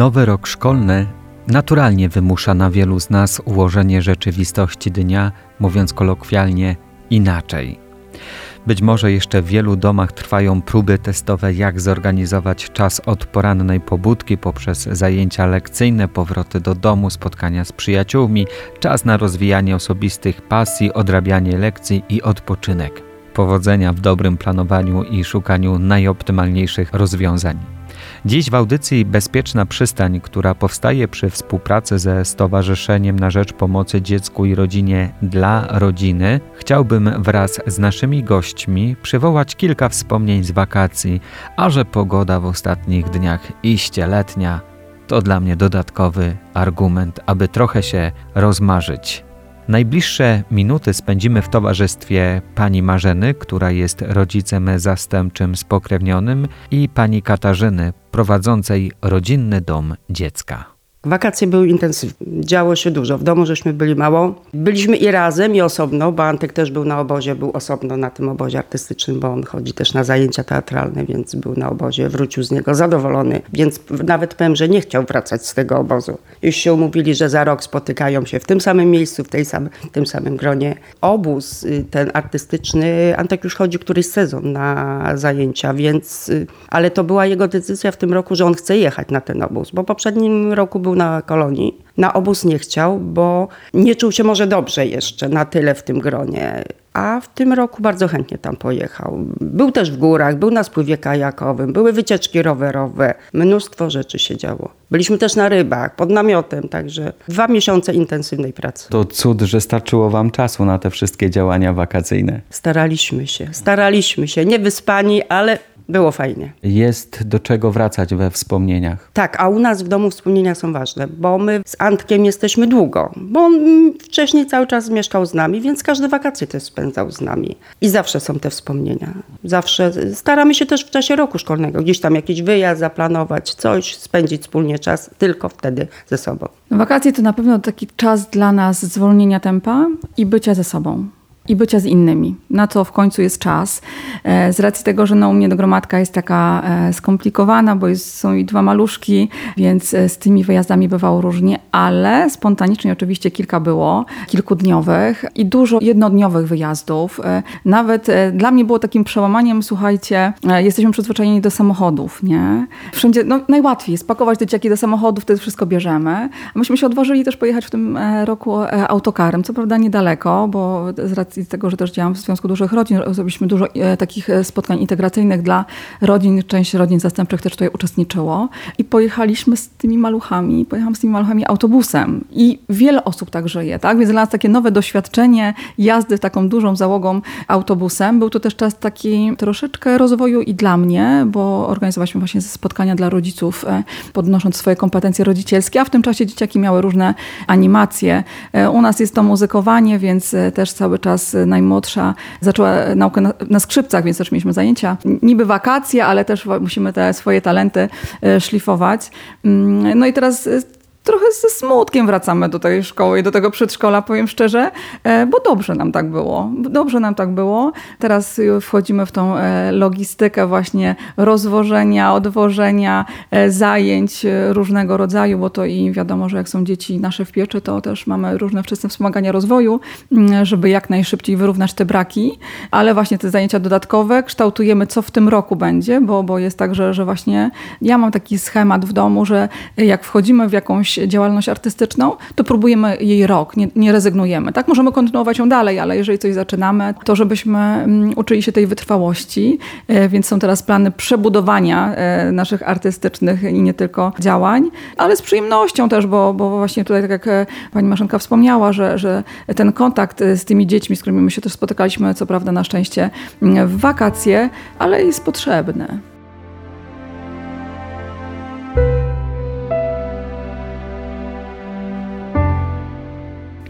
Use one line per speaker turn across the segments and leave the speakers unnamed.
Nowy rok szkolny naturalnie wymusza na wielu z nas ułożenie rzeczywistości dnia, mówiąc kolokwialnie, inaczej. Być może jeszcze w wielu domach trwają próby testowe, jak zorganizować czas od porannej pobudki poprzez zajęcia lekcyjne, powroty do domu, spotkania z przyjaciółmi, czas na rozwijanie osobistych pasji, odrabianie lekcji i odpoczynek. Powodzenia w dobrym planowaniu i szukaniu najoptymalniejszych rozwiązań. Dziś w audycji Bezpieczna Przystań, która powstaje przy współpracy ze Stowarzyszeniem na Rzecz Pomocy Dziecku i Rodzinie dla Rodziny, chciałbym wraz z naszymi gośćmi przywołać kilka wspomnień z wakacji, a że pogoda w ostatnich dniach iście letnia, to dla mnie dodatkowy argument, aby trochę się rozmarzyć. Najbliższe minuty spędzimy w towarzystwie pani Marzeny, która jest rodzicem zastępczym spokrewnionym, i pani Katarzyny, prowadzącej rodzinny dom dziecka.
Wakacje były intensywne, działo się dużo. W domu żeśmy byli mało. Byliśmy i razem, i osobno, bo Antek też był na obozie, był osobno na tym obozie artystycznym, bo on chodzi też na zajęcia teatralne, więc był na obozie, wrócił z niego zadowolony. Więc nawet powiem, że nie chciał wracać z tego obozu. Już się umówili, że za rok spotykają się w tym samym miejscu, w tej sam, tym samym gronie. Obóz y, ten artystyczny, Antek już chodzi któryś sezon na zajęcia, więc... Y, ale to była jego decyzja w tym roku, że on chce jechać na ten obóz, bo w poprzednim roku był był na kolonii. Na obóz nie chciał, bo nie czuł się może dobrze jeszcze na tyle w tym gronie. A w tym roku bardzo chętnie tam pojechał. Był też w górach, był na spływie kajakowym, były wycieczki rowerowe, mnóstwo rzeczy się działo. Byliśmy też na rybach, pod namiotem, także dwa miesiące intensywnej pracy.
To cud, że starczyło wam czasu na te wszystkie działania wakacyjne.
Staraliśmy się, staraliśmy się, nie wyspani, ale było fajnie.
Jest do czego wracać we wspomnieniach.
Tak, a u nas w domu wspomnienia są ważne, bo my z Antkiem jesteśmy długo, bo on wcześniej cały czas mieszkał z nami, więc każde wakacje też spędzał z nami. I zawsze są te wspomnienia. Zawsze staramy się też w czasie roku szkolnego gdzieś tam jakiś wyjazd zaplanować, coś, spędzić wspólnie czas, tylko wtedy ze sobą.
Wakacje to na pewno taki czas dla nas zwolnienia tempa i bycia ze sobą i bycia z innymi, na co w końcu jest czas. E, z racji tego, że no, u mnie gromadka jest taka e, skomplikowana, bo jest, są i dwa maluszki, więc e, z tymi wyjazdami bywało różnie, ale spontanicznie oczywiście kilka było, kilkudniowych i dużo jednodniowych wyjazdów. Nawet dla mnie było takim przełamaniem, słuchajcie, jesteśmy przyzwyczajeni do samochodów, nie? Wszędzie, no najłatwiej spakować dzieciaki do samochodów, wtedy wszystko bierzemy. Myśmy się odważyli też pojechać w tym roku autokarem, co prawda niedaleko, bo z racji racji tego, że też działam w Związku Dużych Rodzin, zrobiliśmy dużo e, takich e, spotkań integracyjnych dla rodzin, część rodzin zastępczych też tutaj uczestniczyło i pojechaliśmy z tymi maluchami, pojechałam z tymi maluchami autobusem i wiele osób tak żyje, tak? Więc dla nas takie nowe doświadczenie jazdy taką dużą załogą autobusem. Był to też czas taki troszeczkę rozwoju i dla mnie, bo organizowaliśmy właśnie spotkania dla rodziców, e, podnosząc swoje kompetencje rodzicielskie, a w tym czasie dzieciaki miały różne animacje. U nas jest to muzykowanie, więc też cały czas najmłodsza zaczęła naukę na, na skrzypcach, więc też mieliśmy zajęcia. Niby wakacje, ale też musimy te swoje talenty e, szlifować. Mm, no i teraz e, trochę ze smutkiem wracamy do tej szkoły i do tego przedszkola, powiem szczerze, e, bo dobrze nam tak było. Dobrze nam tak było. Teraz wchodzimy w tą e, logistykę właśnie rozwożenia, odwożenia, e, zajęć różnego rodzaju, bo to i wiadomo, że jak są dzieci nasze w pieczy, to też mamy różne wczesne wspomagania rozwoju, mm, żeby jak najszybciej wyrównać te braki, ale właśnie te zajęcia dodatkowe kształtujemy, co w tym roku będzie, bo, bo jest tak, że, że właśnie ja mam taki schemat w domu, że jak wchodzimy w jakąś działalność artystyczną, to próbujemy jej rok, nie, nie rezygnujemy. Tak, możemy kontynuować ją dalej, ale jeżeli coś zaczynamy, to żebyśmy mm, uczyli się tej wytrwałości, e, więc są teraz plany przebudowania e, naszych artystycznych i nie tylko działań, ale z przyjemnością też, bo, bo właśnie tutaj, tak jak e, pani Marzenka wspomniała, że, że ten kontakt z tymi dziećmi, z którymi my się też spotykaliśmy, co prawda na szczęście mm, w wakacje, ale jest potrzebny.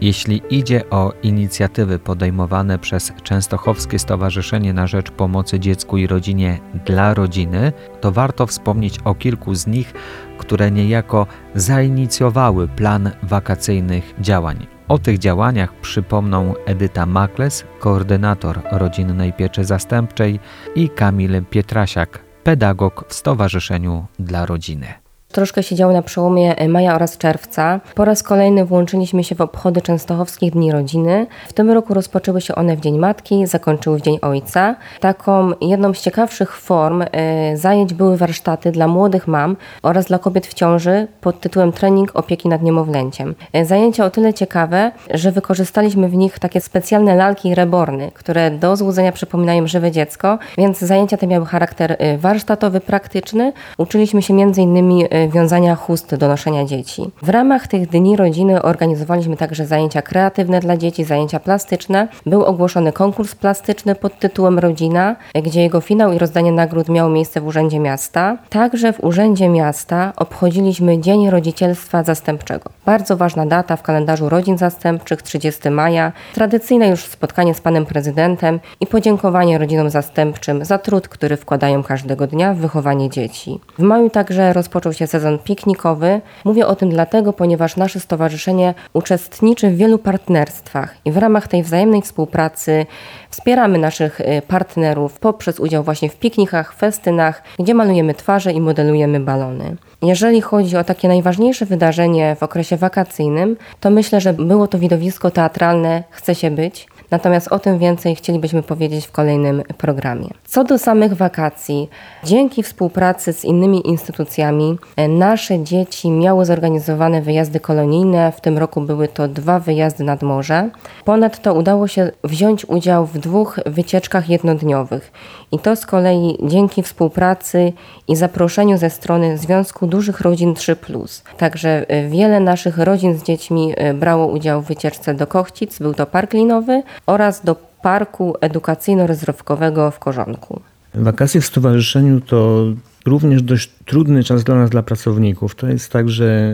Jeśli idzie o inicjatywy podejmowane przez Częstochowskie Stowarzyszenie na Rzecz Pomocy Dziecku i Rodzinie dla Rodziny, to warto wspomnieć o kilku z nich, które niejako zainicjowały plan wakacyjnych działań. O tych działaniach przypomną Edyta Makles, koordynator rodzinnej pieczy zastępczej i Kamil Pietrasiak, pedagog w Stowarzyszeniu dla Rodziny.
Troszkę się działo na przełomie maja oraz czerwca. Po raz kolejny włączyliśmy się w obchody Częstochowskich Dni Rodziny. W tym roku rozpoczęły się one w Dzień Matki, zakończyły w Dzień Ojca. Taką jedną z ciekawszych form y, zajęć były warsztaty dla młodych mam oraz dla kobiet w ciąży pod tytułem Trening opieki nad niemowlęciem. Y, zajęcia o tyle ciekawe, że wykorzystaliśmy w nich takie specjalne lalki reborny, które do złudzenia przypominają żywe dziecko, więc zajęcia te miały charakter warsztatowy, praktyczny. Uczyliśmy się m.in. wiązania chust do noszenia dzieci. W ramach tych dni rodziny organizowaliśmy także zajęcia kreatywne dla dzieci, zajęcia plastyczne. Był ogłoszony konkurs plastyczny pod tytułem Rodzina, gdzie jego finał i rozdanie nagród miało miejsce w Urzędzie Miasta. Także w Urzędzie Miasta obchodziliśmy Dzień Rodzicielstwa Zastępczego. Bardzo ważna data w kalendarzu rodzin zastępczych, 30 maja. Tradycyjne już spotkanie z panem prezydentem i podziękowanie rodzinom zastępczym za trud, który wkładają każdego dnia w wychowanie dzieci. W maju także rozpoczął się sezon piknikowy. Mówię o tym dlatego, ponieważ nasze stowarzyszenie uczestniczy w wielu partnerstwach i w ramach tej wzajemnej współpracy wspieramy naszych y, partnerów poprzez udział właśnie w piknikach, festynach, gdzie malujemy twarze i modelujemy balony. Jeżeli chodzi o takie najważniejsze wydarzenie w okresie wakacyjnym, to myślę, że było to widowisko teatralne Chce się być. Natomiast o tym więcej chcielibyśmy powiedzieć w kolejnym programie. Co do samych wakacji, dzięki współpracy z innymi instytucjami e, nasze dzieci miały zorganizowane wyjazdy kolonijne. W tym roku były to dwa wyjazdy nad morze. Ponadto udało się wziąć udział w dwóch wycieczkach jednodniowych. I to z kolei dzięki współpracy i zaproszeniu ze strony Związku Dużych Rodzin 3. Także e, wiele naszych rodzin z dziećmi e, brało udział w wycieczce do Kochcic, był to park linowy oraz do parku edukacyjno-rozrywkowego w Korzonku.
Wakacje w stowarzyszeniu to również dość trudny czas dla nas, dla pracowników. To jest tak, że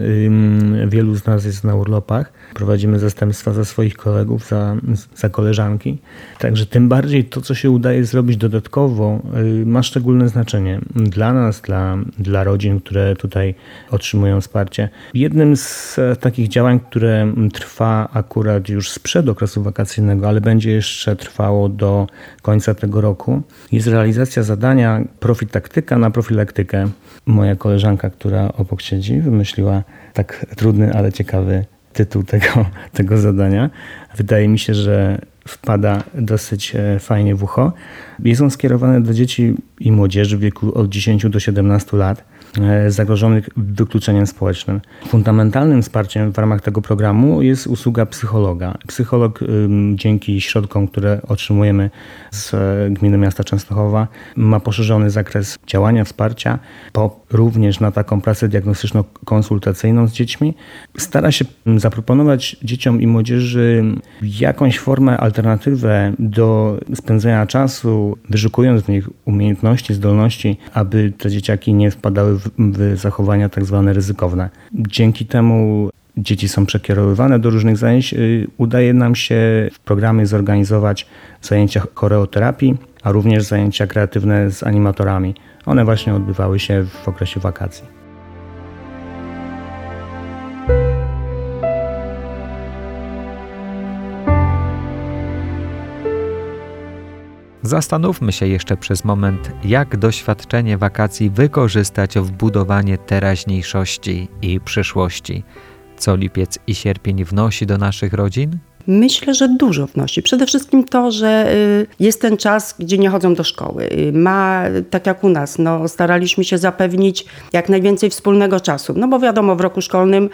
wielu z nas jest na urlopach. Prowadzimy zastępstwa za swoich kolegów, za, za koleżanki. Także tym bardziej to, co się udaje zrobić dodatkowo, y, ma szczególne znaczenie dla nas, dla, dla rodzin, które tutaj otrzymują wsparcie. Jednym z takich działań, które trwa akurat już sprzed okresu wakacyjnego, ale będzie jeszcze trwało do końca tego roku, jest realizacja zadania profitaktyka na profilaktykę moja koleżanka, która obok siedzi, wymyśliła tak trudny, ale ciekawy tytuł tego, tego zadania. Wydaje mi się, że wpada dosyć e, fajnie w ucho. Jest on skierowany do dzieci i młodzieży w wieku od 10 do 17 lat zagrożonych wykluczeniem społecznym. Fundamentalnym wsparciem w ramach tego programu jest usługa psychologa. Psycholog dzięki środkom, które otrzymujemy z e, Gminy Miasta Częstochowa ma poszerzony zakres działania, wsparcia, po, również na taką pracę diagnostyczno-konsultacyjną z dziećmi. Stara się zaproponować dzieciom i młodzieży jakąś formę, alternatywę do spędzania czasu, wyszukując w nich umiejętności, zdolności, aby te dzieciaki nie wpadały w zachowania tak zwane ryzykowne. Dzięki temu dzieci są przekierowywane do różnych zajęć. Y, udaje nam się w programie zorganizować zajęcia choreoterapii, a również zajęcia kreatywne z animatorami. One właśnie odbywały się w okresie wakacji.
Zastanówmy się jeszcze przez moment, jak doświadczenie wakacji wykorzystać w budowanie teraźniejszości i przyszłości. Co lipiec i sierpień wnosi do naszych rodzin?
Myślę, że dużo wnosi. Przede wszystkim to, że y, jest ten czas, gdzie nie chodzą do szkoły. Y, ma, tak jak u nas, no, staraliśmy się zapewnić jak najwięcej wspólnego czasu. No bo wiadomo, w roku szkolnym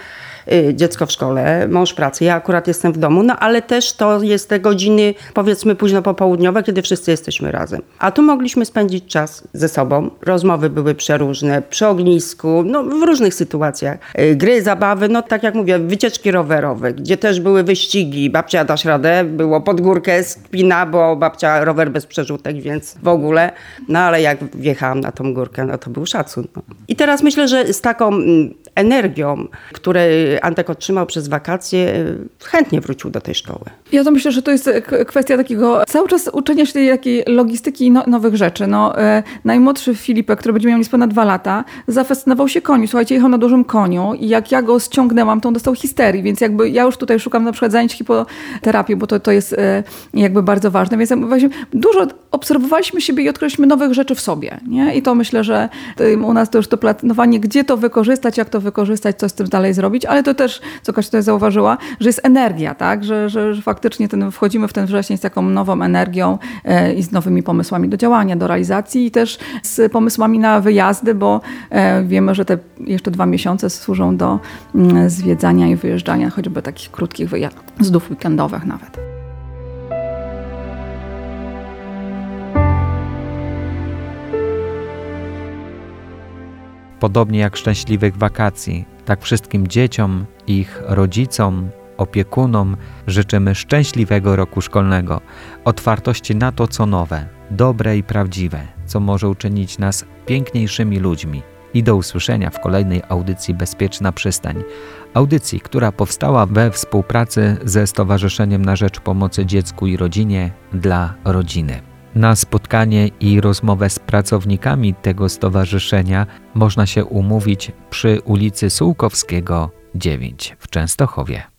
Y, dziecko w szkole, mąż pracy, ja akurat jestem w domu, no ale też to jest te godziny powiedzmy późno popołudniowe, kiedy wszyscy jesteśmy razem. A tu mogliśmy spędzić czas ze sobą. Rozmowy były przeróżne, przy ognisku, no w różnych sytuacjach. Gry, zabawy, no tak jak mówię, wycieczki rowerowe, gdzie też były wyścigi. Babcia dasz radę, było pod górkę, spina, bo babcia rower bez przerzutek, więc w ogóle. No ale jak wjechałam na tą górkę, no to był szacun. No. I teraz myślę, że z taką mm, energią, które Antek otrzymał przez wakacje, chętnie wrócił do tej szkoły.
Ja to myślę, że to jest kwestia takiego cały czas uczenia się tej takiej logistyki i no, nowych rzeczy. No, e, najmłodszy Filipek, który będzie miał niespełna dwa lata, zafascynował się koniu. Słuchajcie, jechał na dużym koniu i jak ja go ściągnęłam, to on dostał histerii, więc jakby ja już tutaj szukam na przykład zajęć hipoterapii, bo to, to jest e, jakby bardzo ważne. Więc właśnie dużo obserwowaliśmy siebie i odkryliśmy nowych rzeczy w sobie. Nie? I to myślę, że u nas to już to planowanie, gdzie to wykorzystać, jak to wykorzystać, co z tym dalej zrobić, ale to też, co Kasia tutaj zauważyła, że jest energia, tak? Że, że, że faktycznie ten, wchodzimy w ten wrzesień z taką nową energią e, i z nowymi pomysłami do działania, do realizacji i też z pomysłami na wyjazdy, bo e, wiemy, że te jeszcze dwa miesiące służą do mm, zwiedzania i wyjeżdżania, choćby takich krótkich wyjazdów weekendowych nawet.
Podobnie jak szczęśliwych wakacji, tak wszystkim dzieciom, ich rodzicom, opiekunom życzymy szczęśliwego roku szkolnego, otwartości na to, co nowe, dobre i prawdziwe, co może uczynić nas piękniejszymi ludźmi. I do usłyszenia w kolejnej audycji Bezpieczna Przystań. Audycji, która powstała we współpracy ze Stowarzyszeniem na Rzecz Pomocy Dziecku i Rodzinie dla Rodziny. Na spotkanie i rozmowę z pracownikami tego stowarzyszenia można się umówić przy ulicy Sułkowskiego 9 w Częstochowie.